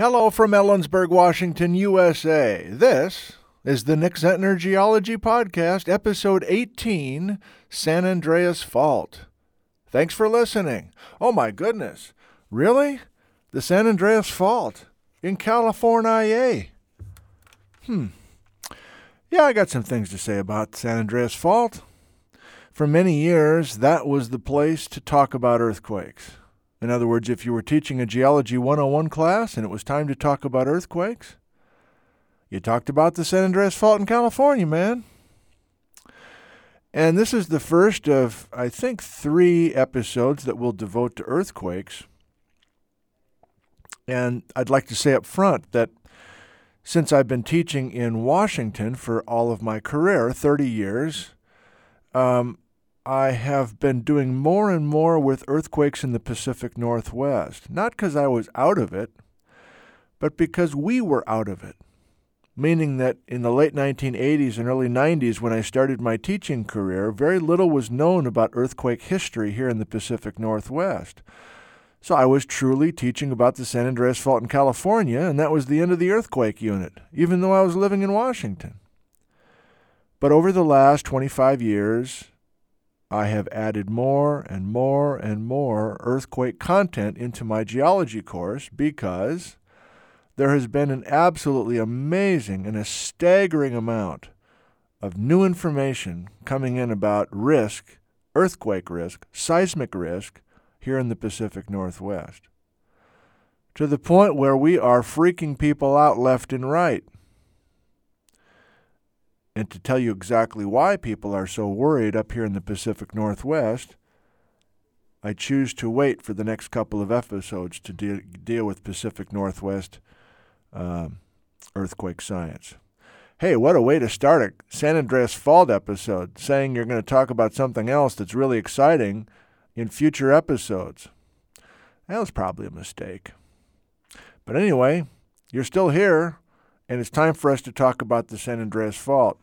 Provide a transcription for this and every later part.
Hello from Ellensburg, Washington, USA. This is the Nick Zentner Geology Podcast, Episode 18 San Andreas Fault. Thanks for listening. Oh my goodness. Really? The San Andreas Fault in California. Hmm. Yeah, I got some things to say about San Andreas Fault. For many years, that was the place to talk about earthquakes. In other words, if you were teaching a Geology 101 class and it was time to talk about earthquakes, you talked about the San Andreas Fault in California, man. And this is the first of, I think, three episodes that we'll devote to earthquakes. And I'd like to say up front that since I've been teaching in Washington for all of my career, 30 years, um, I have been doing more and more with earthquakes in the Pacific Northwest. Not because I was out of it, but because we were out of it. Meaning that in the late 1980s and early 90s, when I started my teaching career, very little was known about earthquake history here in the Pacific Northwest. So I was truly teaching about the San Andreas Fault in California, and that was the end of the earthquake unit, even though I was living in Washington. But over the last 25 years, I have added more and more and more earthquake content into my geology course because there has been an absolutely amazing and a staggering amount of new information coming in about risk, earthquake risk, seismic risk here in the Pacific Northwest. To the point where we are freaking people out left and right. And to tell you exactly why people are so worried up here in the Pacific Northwest, I choose to wait for the next couple of episodes to de- deal with Pacific Northwest um, earthquake science. Hey, what a way to start a San Andreas Fault episode, saying you're going to talk about something else that's really exciting in future episodes. That was probably a mistake. But anyway, you're still here, and it's time for us to talk about the San Andreas Fault.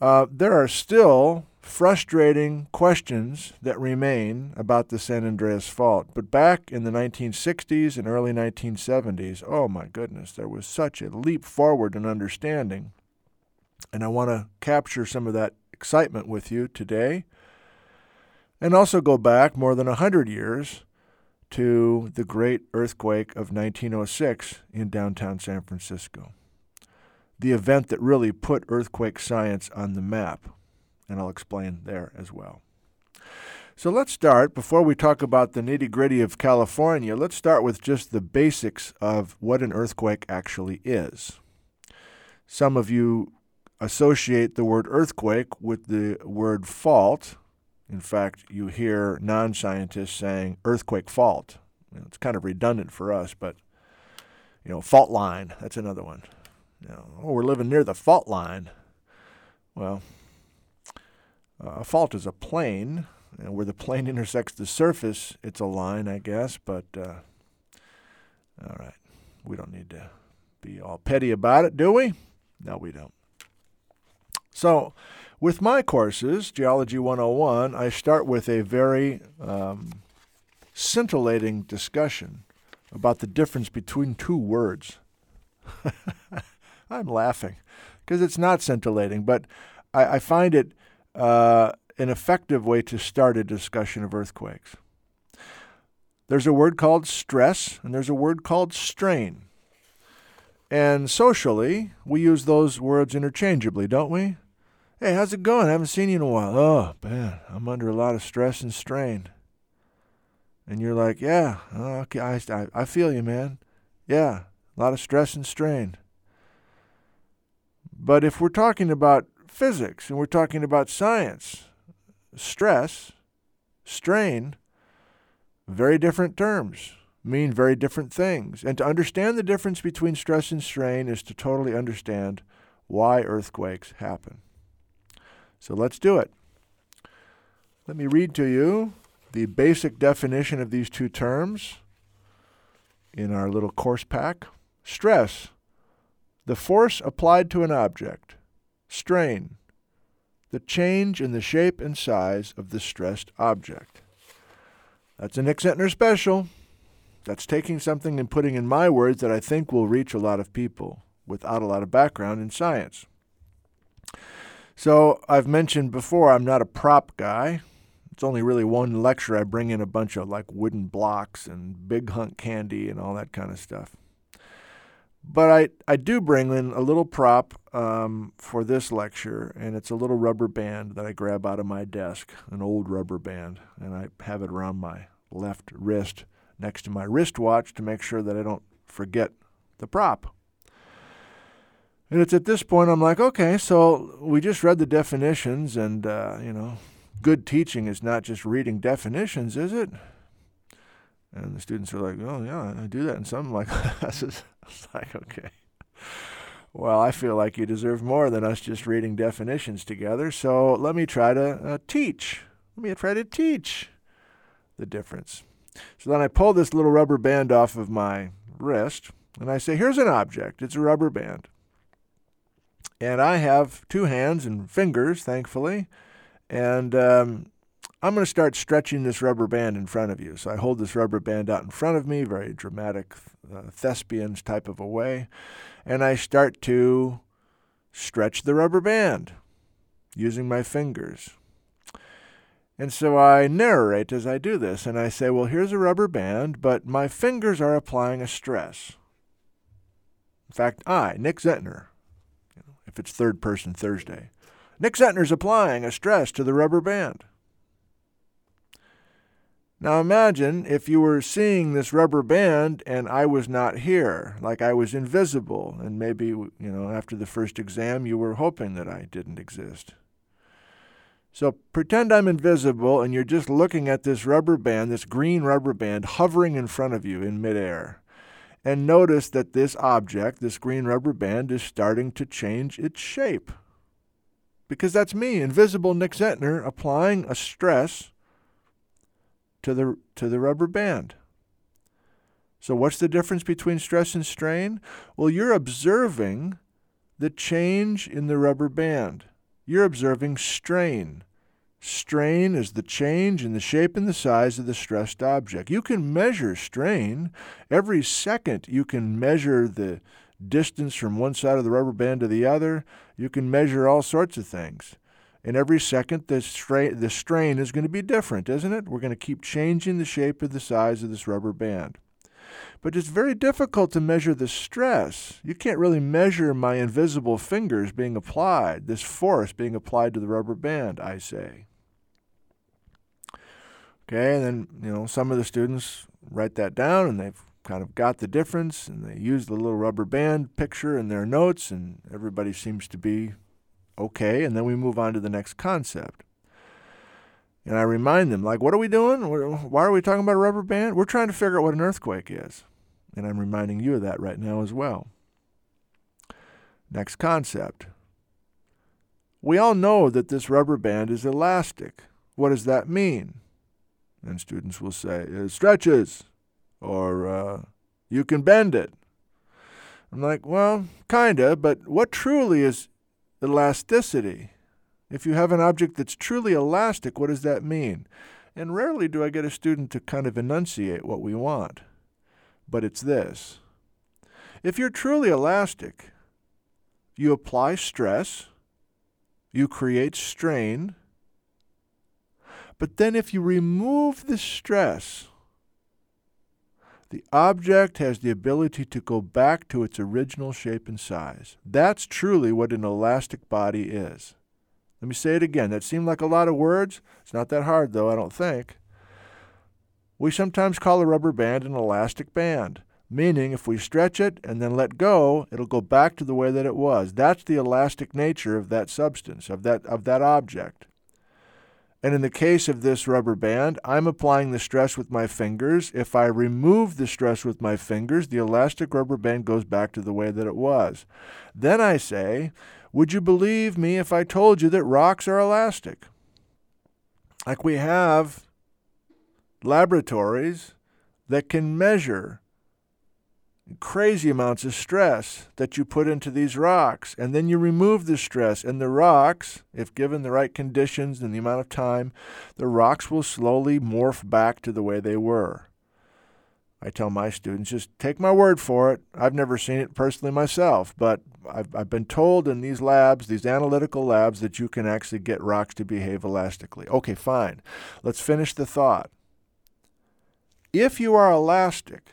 Uh, there are still frustrating questions that remain about the San Andreas Fault. But back in the 1960s and early 1970s, oh my goodness, there was such a leap forward in understanding. And I want to capture some of that excitement with you today and also go back more than 100 years to the great earthquake of 1906 in downtown San Francisco. The event that really put earthquake science on the map, and I'll explain there as well. So let's start, before we talk about the nitty gritty of California, let's start with just the basics of what an earthquake actually is. Some of you associate the word earthquake with the word fault, in fact, you hear non scientists saying earthquake fault. It's kind of redundant for us, but you know, fault line, that's another one. You know, oh, we're living near the fault line. Well, uh, a fault is a plane, and where the plane intersects the surface, it's a line, I guess, but uh, all right, we don't need to be all petty about it, do we? No, we don't. So, with my courses, Geology 101, I start with a very um, scintillating discussion about the difference between two words. I'm laughing because it's not scintillating, but I, I find it uh, an effective way to start a discussion of earthquakes. There's a word called stress, and there's a word called strain. And socially, we use those words interchangeably, don't we? Hey, how's it going? I haven't seen you in a while. Oh, man, I'm under a lot of stress and strain. And you're like, yeah, okay, I, I, I feel you, man. Yeah, a lot of stress and strain. But if we're talking about physics and we're talking about science, stress, strain, very different terms mean very different things. And to understand the difference between stress and strain is to totally understand why earthquakes happen. So let's do it. Let me read to you the basic definition of these two terms in our little course pack. Stress, the force applied to an object. Strain, the change in the shape and size of the stressed object. That's a Nick Zentner special. That's taking something and putting in my words that I think will reach a lot of people without a lot of background in science. So I've mentioned before I'm not a prop guy. It's only really one lecture I bring in a bunch of like wooden blocks and big hunk candy and all that kind of stuff. But I, I do bring in a little prop um, for this lecture, and it's a little rubber band that I grab out of my desk, an old rubber band, and I have it around my left wrist next to my wristwatch to make sure that I don't forget the prop. And it's at this point I'm like, okay, so we just read the definitions, and, uh, you know, good teaching is not just reading definitions, is it? And the students are like, oh, yeah, I do that in some my classes. It's like, okay. Well, I feel like you deserve more than us just reading definitions together, so let me try to uh, teach. Let me try to teach the difference. So then I pull this little rubber band off of my wrist, and I say, here's an object. It's a rubber band. And I have two hands and fingers, thankfully, and um, I'm going to start stretching this rubber band in front of you. So I hold this rubber band out in front of me, very dramatic, uh, thespians type of a way, and I start to stretch the rubber band using my fingers. And so I narrate as I do this, and I say, well, here's a rubber band, but my fingers are applying a stress. In fact, I, Nick Zentner, if it's third person Thursday, Nick Zentner's applying a stress to the rubber band. Now imagine if you were seeing this rubber band and I was not here, like I was invisible, and maybe, you know, after the first exam you were hoping that I didn't exist. So pretend I'm invisible and you're just looking at this rubber band, this green rubber band hovering in front of you in midair. And notice that this object, this green rubber band, is starting to change its shape. Because that's me, invisible Nick Zentner, applying a stress to the, to the rubber band. So, what's the difference between stress and strain? Well, you're observing the change in the rubber band. You're observing strain. Strain is the change in the shape and the size of the stressed object. You can measure strain. Every second, you can measure the distance from one side of the rubber band to the other. You can measure all sorts of things. And every second, the strain, the strain is going to be different, isn't it? We're going to keep changing the shape of the size of this rubber band. But it's very difficult to measure the stress. You can't really measure my invisible fingers being applied, this force being applied to the rubber band, I say. Okay, and then, you know, some of the students write that down and they've kind of got the difference and they use the little rubber band picture in their notes and everybody seems to be Okay, and then we move on to the next concept. And I remind them, like, what are we doing? Why are we talking about a rubber band? We're trying to figure out what an earthquake is. And I'm reminding you of that right now as well. Next concept. We all know that this rubber band is elastic. What does that mean? And students will say, it stretches, or uh, you can bend it. I'm like, well, kinda, but what truly is elasticity. If you have an object that's truly elastic, what does that mean? And rarely do I get a student to kind of enunciate what we want. But it's this. If you're truly elastic, you apply stress, you create strain, but then if you remove the stress, the object has the ability to go back to its original shape and size. That's truly what an elastic body is. Let me say it again. That seemed like a lot of words. It's not that hard, though, I don't think. We sometimes call a rubber band an elastic band, meaning if we stretch it and then let go, it'll go back to the way that it was. That's the elastic nature of that substance, of that, of that object. And in the case of this rubber band, I'm applying the stress with my fingers. If I remove the stress with my fingers, the elastic rubber band goes back to the way that it was. Then I say, would you believe me if I told you that rocks are elastic? Like we have laboratories that can measure crazy amounts of stress that you put into these rocks. And then you remove the stress. And the rocks, if given the right conditions and the amount of time, the rocks will slowly morph back to the way they were. I tell my students, just take my word for it. I've never seen it personally myself, but I've, I've been told in these labs, these analytical labs, that you can actually get rocks to behave elastically. Okay, fine. Let's finish the thought. If you are elastic,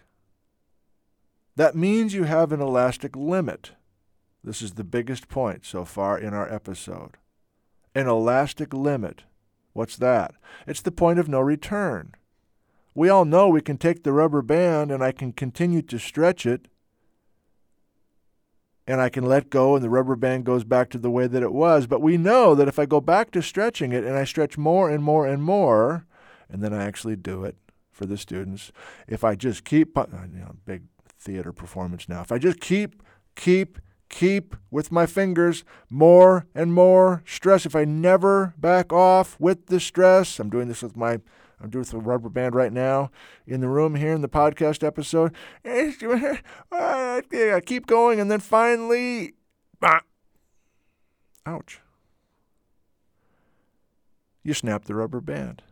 that means you have an elastic limit. This is the biggest point so far in our episode. An elastic limit. What's that? It's the point of no return. We all know we can take the rubber band and I can continue to stretch it and I can let go and the rubber band goes back to the way that it was. But we know that if I go back to stretching it and I stretch more and more and more, and then I actually do it for the students, if I just keep, you know, big theater performance now, if I just keep, keep, keep with my fingers more and more stress, if I never back off with the stress, I'm doing this with my I'm doing with a rubber band right now in the room here in the podcast episode. I keep going, and then finally, ouch. You snap the rubber band.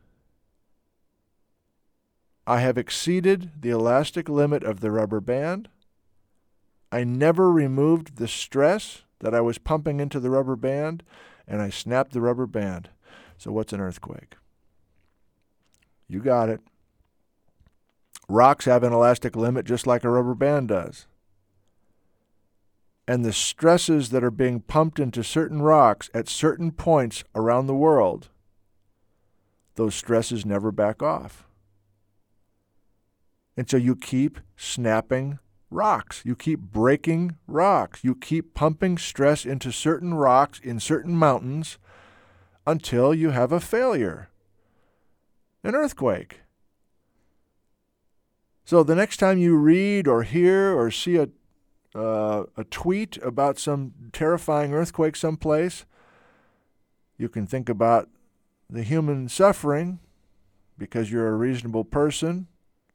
I have exceeded the elastic limit of the rubber band. I never removed the stress that I was pumping into the rubber band, and I snapped the rubber band. So, what's an earthquake? You got it. Rocks have an elastic limit just like a rubber band does. And the stresses that are being pumped into certain rocks at certain points around the world, those stresses never back off. And so you keep snapping rocks. You keep breaking rocks. You keep pumping stress into certain rocks in certain mountains until you have a failure an earthquake. So the next time you read or hear or see a, uh, a tweet about some terrifying earthquake someplace, you can think about the human suffering because you're a reasonable person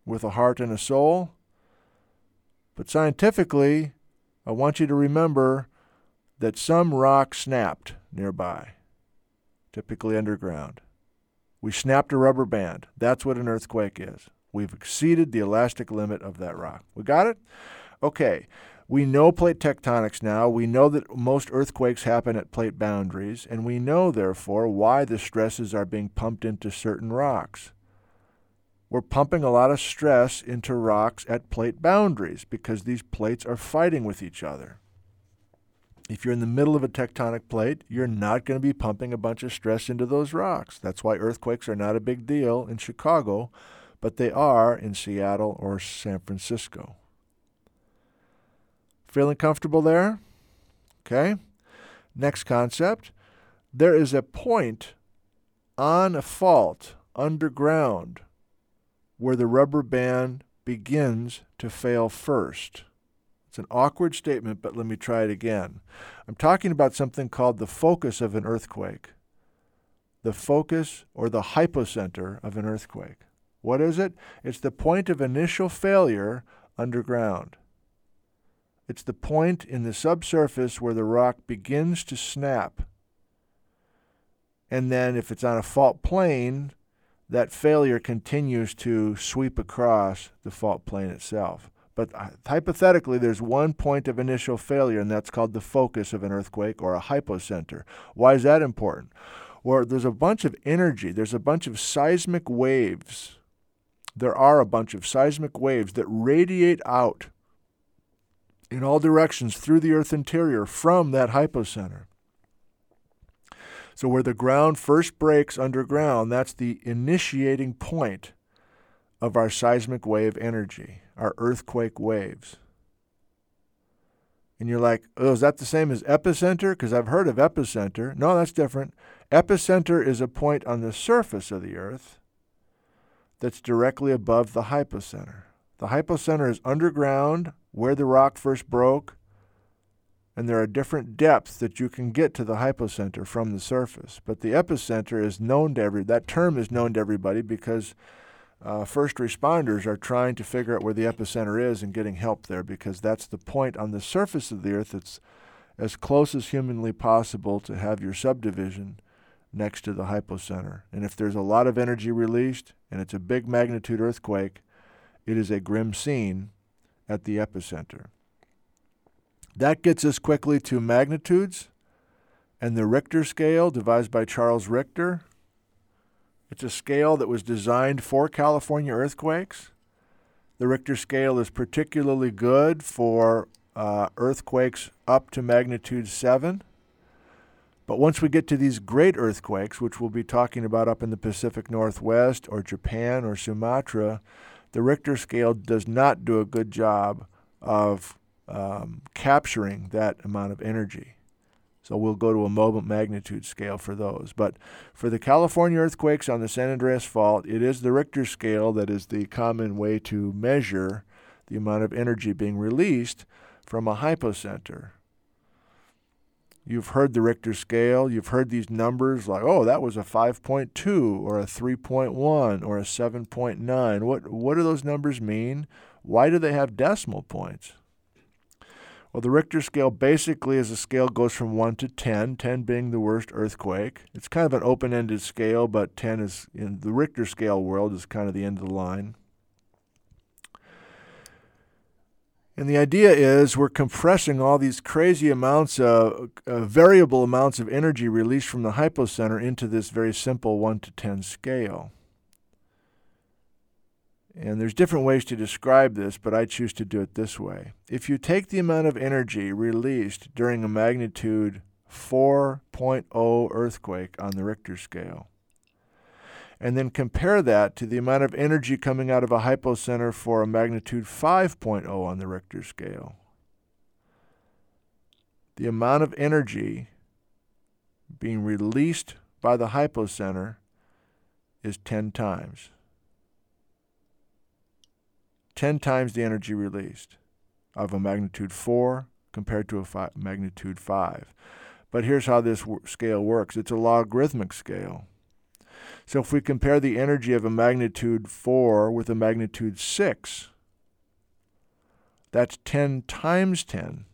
with a heart and a soul. But scientifically, I want you to remember that some rock snapped nearby, typically underground. We snapped a rubber band. That's what an earthquake is. We've exceeded the elastic limit of that rock. We got it? Okay. We know plate tectonics now. We know that most earthquakes happen at plate boundaries, and we know, therefore, why the stresses are being pumped into certain rocks. We're pumping a lot of stress into rocks at plate boundaries because these plates are fighting with each other if you're in the middle of a tectonic plate, you're not going to be pumping a bunch of stress into those rocks. That's why earthquakes are not a big deal in Chicago, but they are in Seattle or San Francisco. Feeling comfortable there? Okay. Next concept there is a point on a fault underground where the rubber band begins to fail first. It's an awkward statement, but let me try it again. I'm talking about something called the focus of an earthquake. The focus or the hypocenter of an earthquake. What is it? It's the point of initial failure underground. It's the point in the subsurface where the rock begins to snap. And then, if it's on a fault plane, that failure continues to sweep across the fault plane itself. But uh, hypothetically, there's one point of initial failure, and that's called the focus of an earthquake or a hypocenter. Why is that important? Well, there's a bunch of energy, there's a bunch of seismic waves. There are a bunch of seismic waves that radiate out in all directions through the Earth interior from that hypocenter. So, where the ground first breaks underground, that's the initiating point of our seismic wave energy our earthquake waves. And you're like, oh, is that the same as epicenter? Because I've heard of epicenter. No, that's different. Epicenter is a point on the surface of the earth that's directly above the hypocenter. The hypocenter is underground where the rock first broke, and there are different depths that you can get to the hypocenter from the surface. But the epicenter is known to every that term is known to everybody because uh, first responders are trying to figure out where the epicenter is and getting help there because that's the point on the surface of the earth that's as close as humanly possible to have your subdivision next to the hypocenter. And if there's a lot of energy released and it's a big magnitude earthquake, it is a grim scene at the epicenter. That gets us quickly to magnitudes and the Richter scale devised by Charles Richter. It's a scale that was designed for California earthquakes. The Richter scale is particularly good for uh, earthquakes up to magnitude 7. But once we get to these great earthquakes, which we'll be talking about up in the Pacific Northwest or Japan or Sumatra, the Richter scale does not do a good job of um, capturing that amount of energy. So we'll go to a moment magnitude scale for those. But for the California earthquakes on the San Andreas Fault, it is the Richter scale that is the common way to measure the amount of energy being released from a hypocenter. You've heard the Richter scale. You've heard these numbers like, oh, that was a 5.2 or a 3.1 or a 7.9. What, what do those numbers mean? Why do they have decimal points? Well, the Richter scale basically is a scale goes from 1 to 10, 10 being the worst earthquake. It's kind of an open-ended scale, but 10 is in the Richter scale world is kind of the end of the line. And the idea is we're compressing all these crazy amounts of uh, variable amounts of energy released from the hypocenter into this very simple 1 to 10 scale. And there's different ways to describe this, but I choose to do it this way. If you take the amount of energy released during a magnitude 4.0 earthquake on the Richter scale, and then compare that to the amount of energy coming out of a hypocenter for a magnitude 5.0 on the Richter scale, the amount of energy being released by the hypocenter is 10 times. 10 times the energy released of a magnitude 4 compared to a magnitude 5. But here's how this w- scale works it's a logarithmic scale. So if we compare the energy of a magnitude 4 with a magnitude 6, that's 10 times 10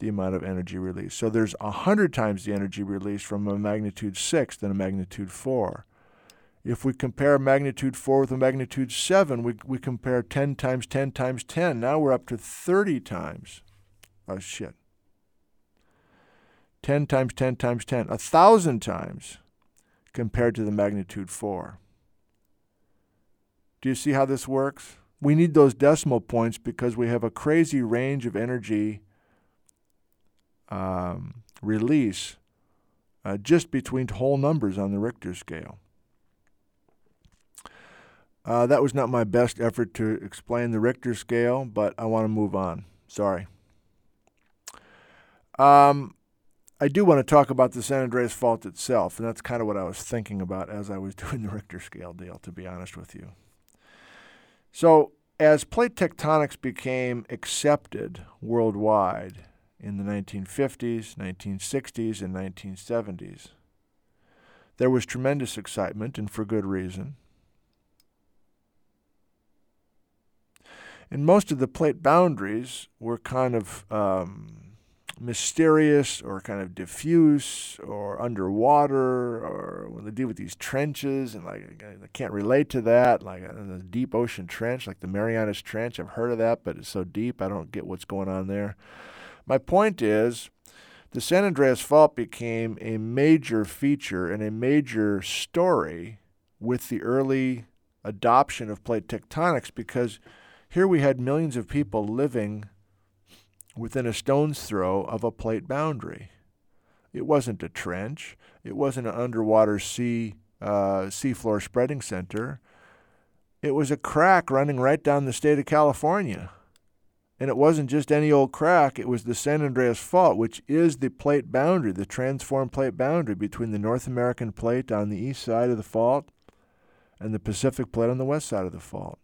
the amount of energy released. So there's 100 times the energy released from a magnitude 6 than a magnitude 4. If we compare magnitude 4 with a magnitude 7, we, we compare 10 times 10 times 10. Now we're up to 30 times. Oh, shit. 10 times 10 times 10. A 1,000 times compared to the magnitude 4. Do you see how this works? We need those decimal points because we have a crazy range of energy um, release uh, just between whole numbers on the Richter scale. Uh, that was not my best effort to explain the Richter scale, but I want to move on. Sorry. Um, I do want to talk about the San Andreas Fault itself, and that's kind of what I was thinking about as I was doing the Richter scale deal, to be honest with you. So, as plate tectonics became accepted worldwide in the 1950s, 1960s, and 1970s, there was tremendous excitement, and for good reason. And most of the plate boundaries were kind of um, mysterious or kind of diffuse or underwater or when they deal with these trenches and like I can't relate to that like in the deep ocean trench like the Marianas Trench I've heard of that but it's so deep I don't get what's going on there. My point is the San Andreas Fault became a major feature and a major story with the early adoption of plate tectonics because here we had millions of people living within a stone's throw of a plate boundary. It wasn't a trench. It wasn't an underwater sea uh, seafloor spreading center. It was a crack running right down the state of California. And it wasn't just any old crack, it was the San Andreas Fault, which is the plate boundary, the transformed plate boundary between the North American plate on the east side of the fault and the Pacific plate on the west side of the fault.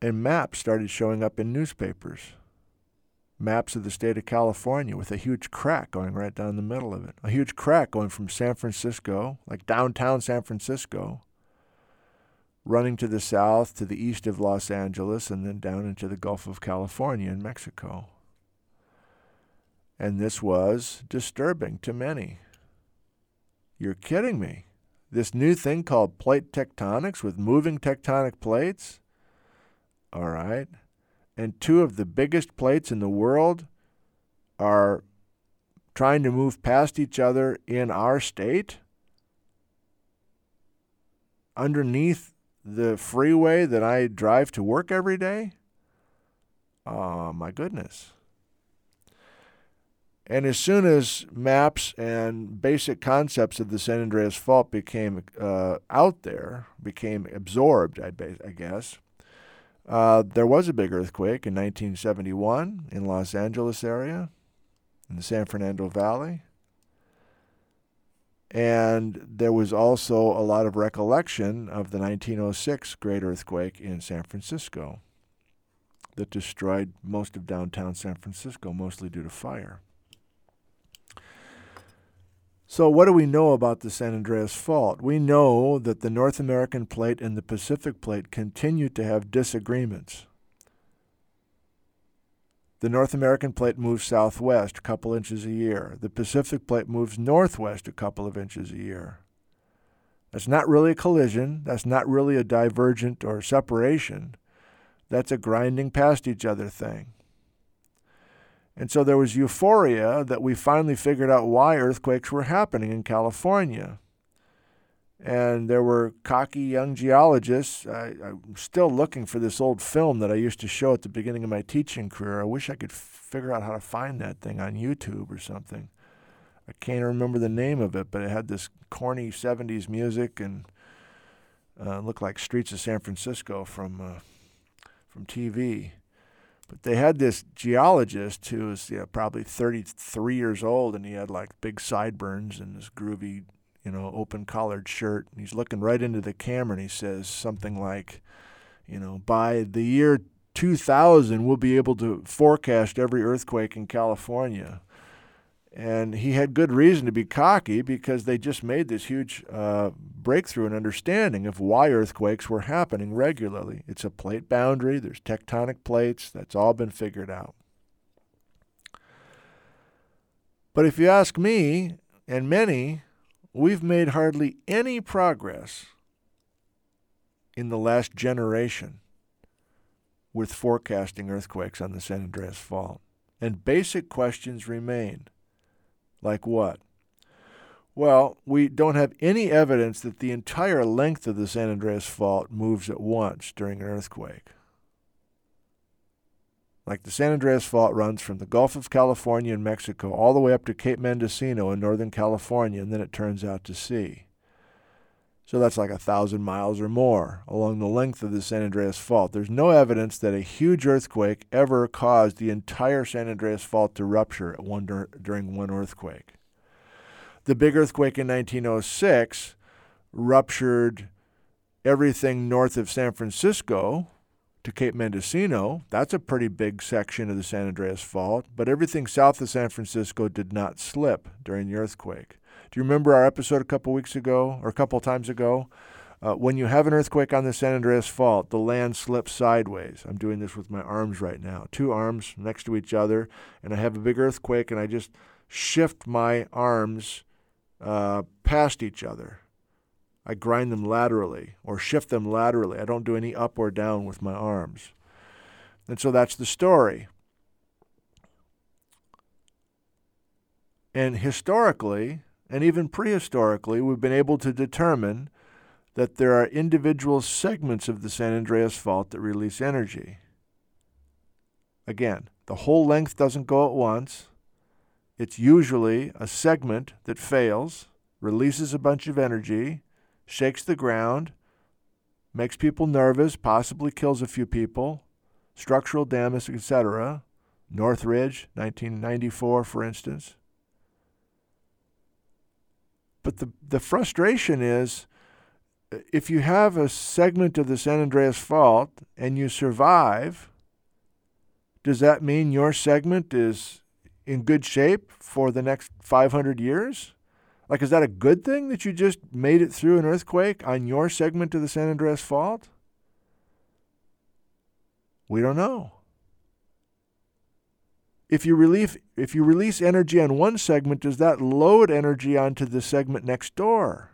And maps started showing up in newspapers. Maps of the state of California with a huge crack going right down the middle of it. A huge crack going from San Francisco, like downtown San Francisco, running to the south to the east of Los Angeles and then down into the Gulf of California in Mexico. And this was disturbing to many. You're kidding me. This new thing called plate tectonics with moving tectonic plates? All right. And two of the biggest plates in the world are trying to move past each other in our state? Underneath the freeway that I drive to work every day? Oh, my goodness. And as soon as maps and basic concepts of the San Andreas Fault became uh, out there, became absorbed, I, I guess, uh, there was a big earthquake in 1971 in Los Angeles area, in the San Fernando Valley. And there was also a lot of recollection of the 1906 great earthquake in San Francisco that destroyed most of downtown San Francisco, mostly due to fire. So, what do we know about the San Andreas Fault? We know that the North American plate and the Pacific plate continue to have disagreements. The North American plate moves southwest a couple inches a year. The Pacific plate moves northwest a couple of inches a year. That's not really a collision. That's not really a divergent or separation. That's a grinding past each other thing. And so there was euphoria that we finally figured out why earthquakes were happening in California. And there were cocky young geologists. I, am still looking for this old film that I used to show at the beginning of my teaching career. I wish I could figure out how to find that thing on YouTube or something. I can't remember the name of it, but it had this corny 70s music and uh, looked like Streets of San Francisco from, uh, from TV. But they had this geologist who was you know, probably 33 years old, and he had like big sideburns and this groovy, you know, open collared shirt. And he's looking right into the camera, and he says something like, you know, by the year 2000, we'll be able to forecast every earthquake in California. And he had good reason to be cocky because they just made this huge uh, breakthrough in understanding of why earthquakes were happening regularly. It's a plate boundary, there's tectonic plates, that's all been figured out. But if you ask me, and many, we've made hardly any progress in the last generation with forecasting earthquakes on the San Andreas Fault. And basic questions remain. Like what? Well, we don't have any evidence that the entire length of the San Andreas Fault moves at once during an earthquake. Like the San Andreas Fault runs from the Gulf of California in Mexico all the way up to Cape Mendocino in Northern California, and then it turns out to sea. So that's like a thousand miles or more along the length of the San Andreas Fault. There's no evidence that a huge earthquake ever caused the entire San Andreas Fault to rupture one dur- during one earthquake. The big earthquake in 1906 ruptured everything north of San Francisco to Cape Mendocino. That's a pretty big section of the San Andreas Fault, but everything south of San Francisco did not slip during the earthquake. Do you remember our episode a couple weeks ago or a couple times ago? Uh, when you have an earthquake on the San Andreas Fault, the land slips sideways. I'm doing this with my arms right now, two arms next to each other, and I have a big earthquake, and I just shift my arms uh, past each other. I grind them laterally or shift them laterally. I don't do any up or down with my arms. And so that's the story. And historically, and even prehistorically, we've been able to determine that there are individual segments of the San Andreas Fault that release energy. Again, the whole length doesn't go at once. It's usually a segment that fails, releases a bunch of energy, shakes the ground, makes people nervous, possibly kills a few people, structural damage, etc. Northridge, 1994, for instance. But the, the frustration is uh, if you have a segment of the San Andreas Fault and you survive, does that mean your segment is in good shape for the next 500 years? Like, is that a good thing that you just made it through an earthquake on your segment of the San Andreas Fault? We don't know. If you release if you release energy on one segment, does that load energy onto the segment next door?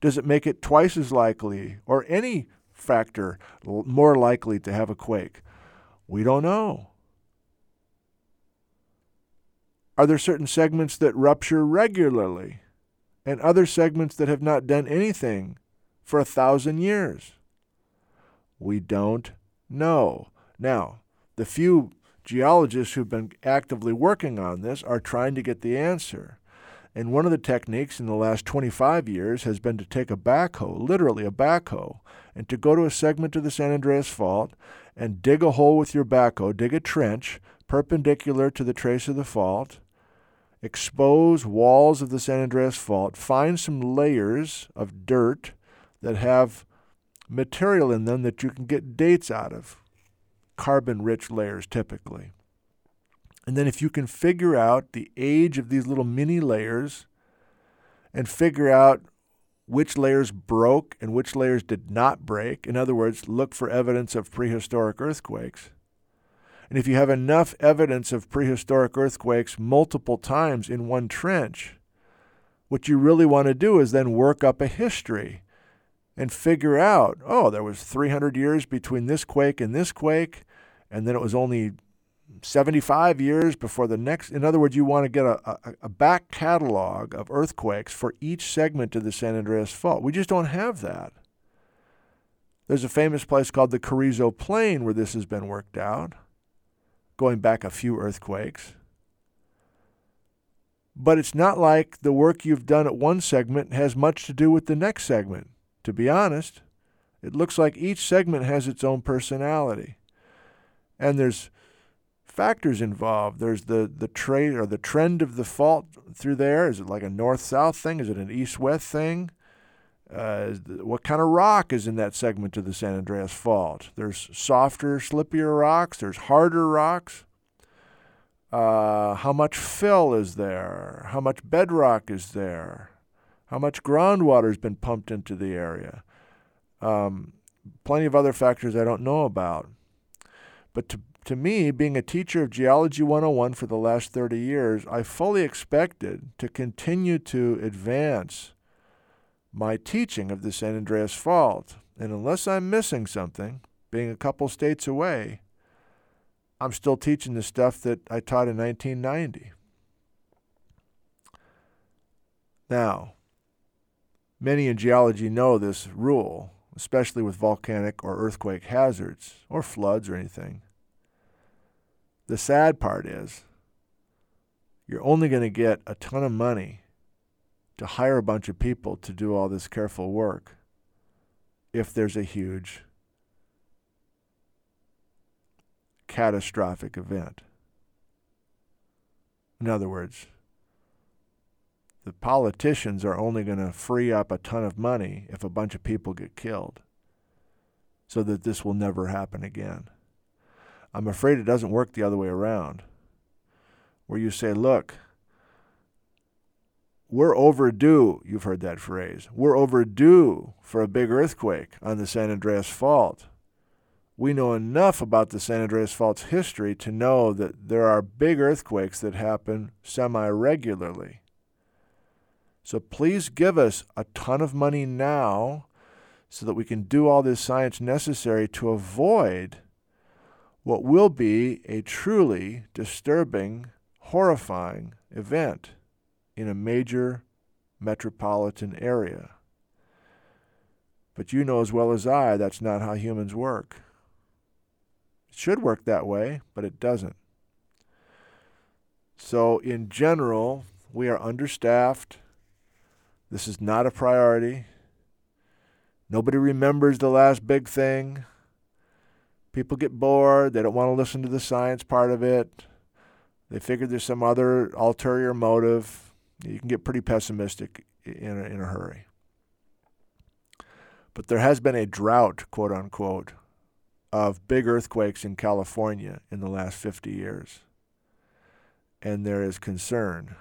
Does it make it twice as likely or any factor more likely to have a quake? We don't know. Are there certain segments that rupture regularly and other segments that have not done anything for a thousand years? We don't know. Now, the few geologists who've been actively working on this are trying to get the answer. And one of the techniques in the last 25 years has been to take a backhoe, literally a backhoe, and to go to a segment of the San Andreas Fault and dig a hole with your backhoe, dig a trench perpendicular to the trace of the fault, expose walls of the San Andreas Fault, find some layers of dirt that have material in them that you can get dates out of, carbon rich layers typically. And then if you can figure out the age of these little mini layers and figure out which layers broke and which layers did not break, in other words, look for evidence of prehistoric earthquakes. And if you have enough evidence of prehistoric earthquakes multiple times in one trench, what you really want to do is then work up a history and figure out, oh, there was 300 years between this quake and this quake, and then it was only 75 years before the next. In other words, you want to get a, a, a, back catalog of earthquakes for each segment of the San Andreas Fault. We just don't have that. There's a famous place called the Carrizo Plain where this has been worked out, going back a few earthquakes. But it's not like the work you've done at one segment has much to do with the next segment. To be honest, it looks like each segment has its own personality. And there's factors involved. There's the the trade or the trend of the fault through there. Is it like a north south thing? Is it an east west thing? Uh, what kind of rock is in that segment of the San Andreas Fault? There's softer, slippier rocks. There's harder rocks. Uh, how much fill is there? How much bedrock is there? How much groundwater has been pumped into the area? Um, plenty of other factors I don't know about. But to to me, being a teacher of Geology 101 for the last 30 years, I fully expected to continue to advance my teaching of the San Andreas Fault. And unless I'm missing something, being a couple states away, I'm still teaching the stuff that I taught in 1990. Now, many in geology know this rule, especially with volcanic or earthquake hazards, or floods or anything. The sad part is you're only going to get a ton of money to hire a bunch of people to do all this careful work if there's a huge catastrophic event. In other words, the politicians are only going to free up a ton of money if a bunch of people get killed so that this will never happen again. I'm afraid it doesn't work the other way around, where you say, look, we're overdue. You've heard that phrase. We're overdue for a big earthquake on the San Andreas Fault. We know enough about the San Andreas Fault's history to know that there are big earthquakes that happen semi regularly. So please give us a ton of money now so that we can do all this science necessary to avoid what will be a truly disturbing, horrifying event in a major metropolitan area. But you know as well as I that's not how humans work. It should work that way, but it doesn't. So, in general, we are understaffed. This is not a priority. Nobody remembers the last big thing. People get bored. They don't want to listen to the science part of it. They figure there's some other ulterior motive. You can get pretty pessimistic in a, in a hurry. But there has been a drought, quote unquote, of big earthquakes in California in the last 50 years. And there is concern.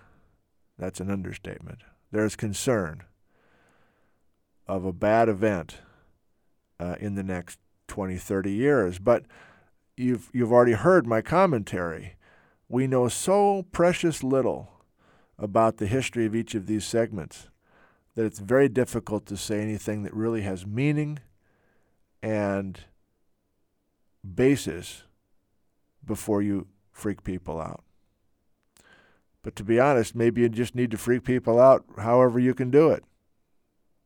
That's an understatement. There is concern of a bad event uh, in the next 20, 30 years. But you've, you've already heard my commentary. We know so precious little about the history of each of these segments that it's very difficult to say anything that really has meaning and basis before you freak people out. But to be honest, maybe you just need to freak people out however you can do it.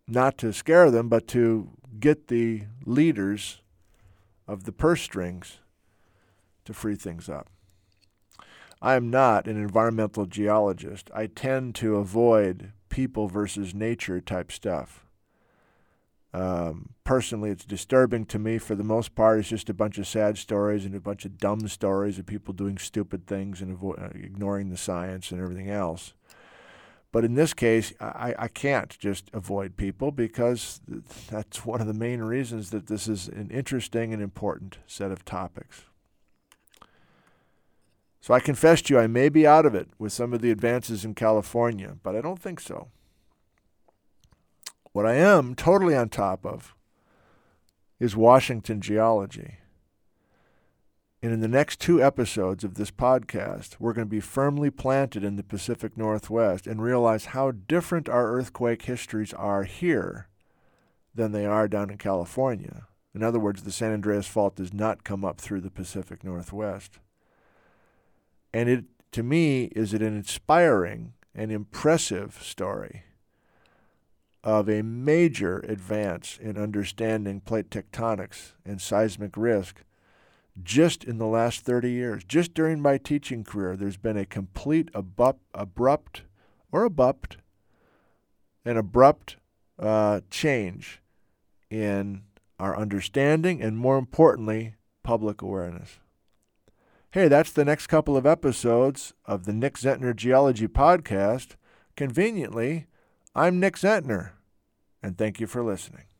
Not to scare them, but to get the leaders of the purse strings to free things up. I am not an environmental geologist. I tend to avoid people versus nature type stuff. Um, personally, it's disturbing to me. For the most part, it's just a bunch of sad stories and a bunch of dumb stories of people doing stupid things and avo- uh, ignoring the science and everything else. But in this case, I, I can't just avoid people because that's one of the main reasons that this is an interesting and important set of topics. So I confess to you, I may be out of it with some of the advances in California, but I don't think so. What I am totally on top of is Washington geology. And in the next two episodes of this podcast, we're going to be firmly planted in the Pacific Northwest and realize how different our earthquake histories are here than they are down in California. In other words, the San Andreas Fault does not come up through the Pacific Northwest. And it, to me, is an inspiring and impressive story of a major advance in understanding plate tectonics and seismic risk just in the last 30 years. Just during my teaching career, there's been a complete abrupt, abrupt or abrupt, an abrupt uh, change in our understanding and, more importantly, public awareness. Hey, that's the next couple of episodes of the Nick Zentner Geology Podcast. Conveniently, I'm Nick Zentner, and thank you for listening.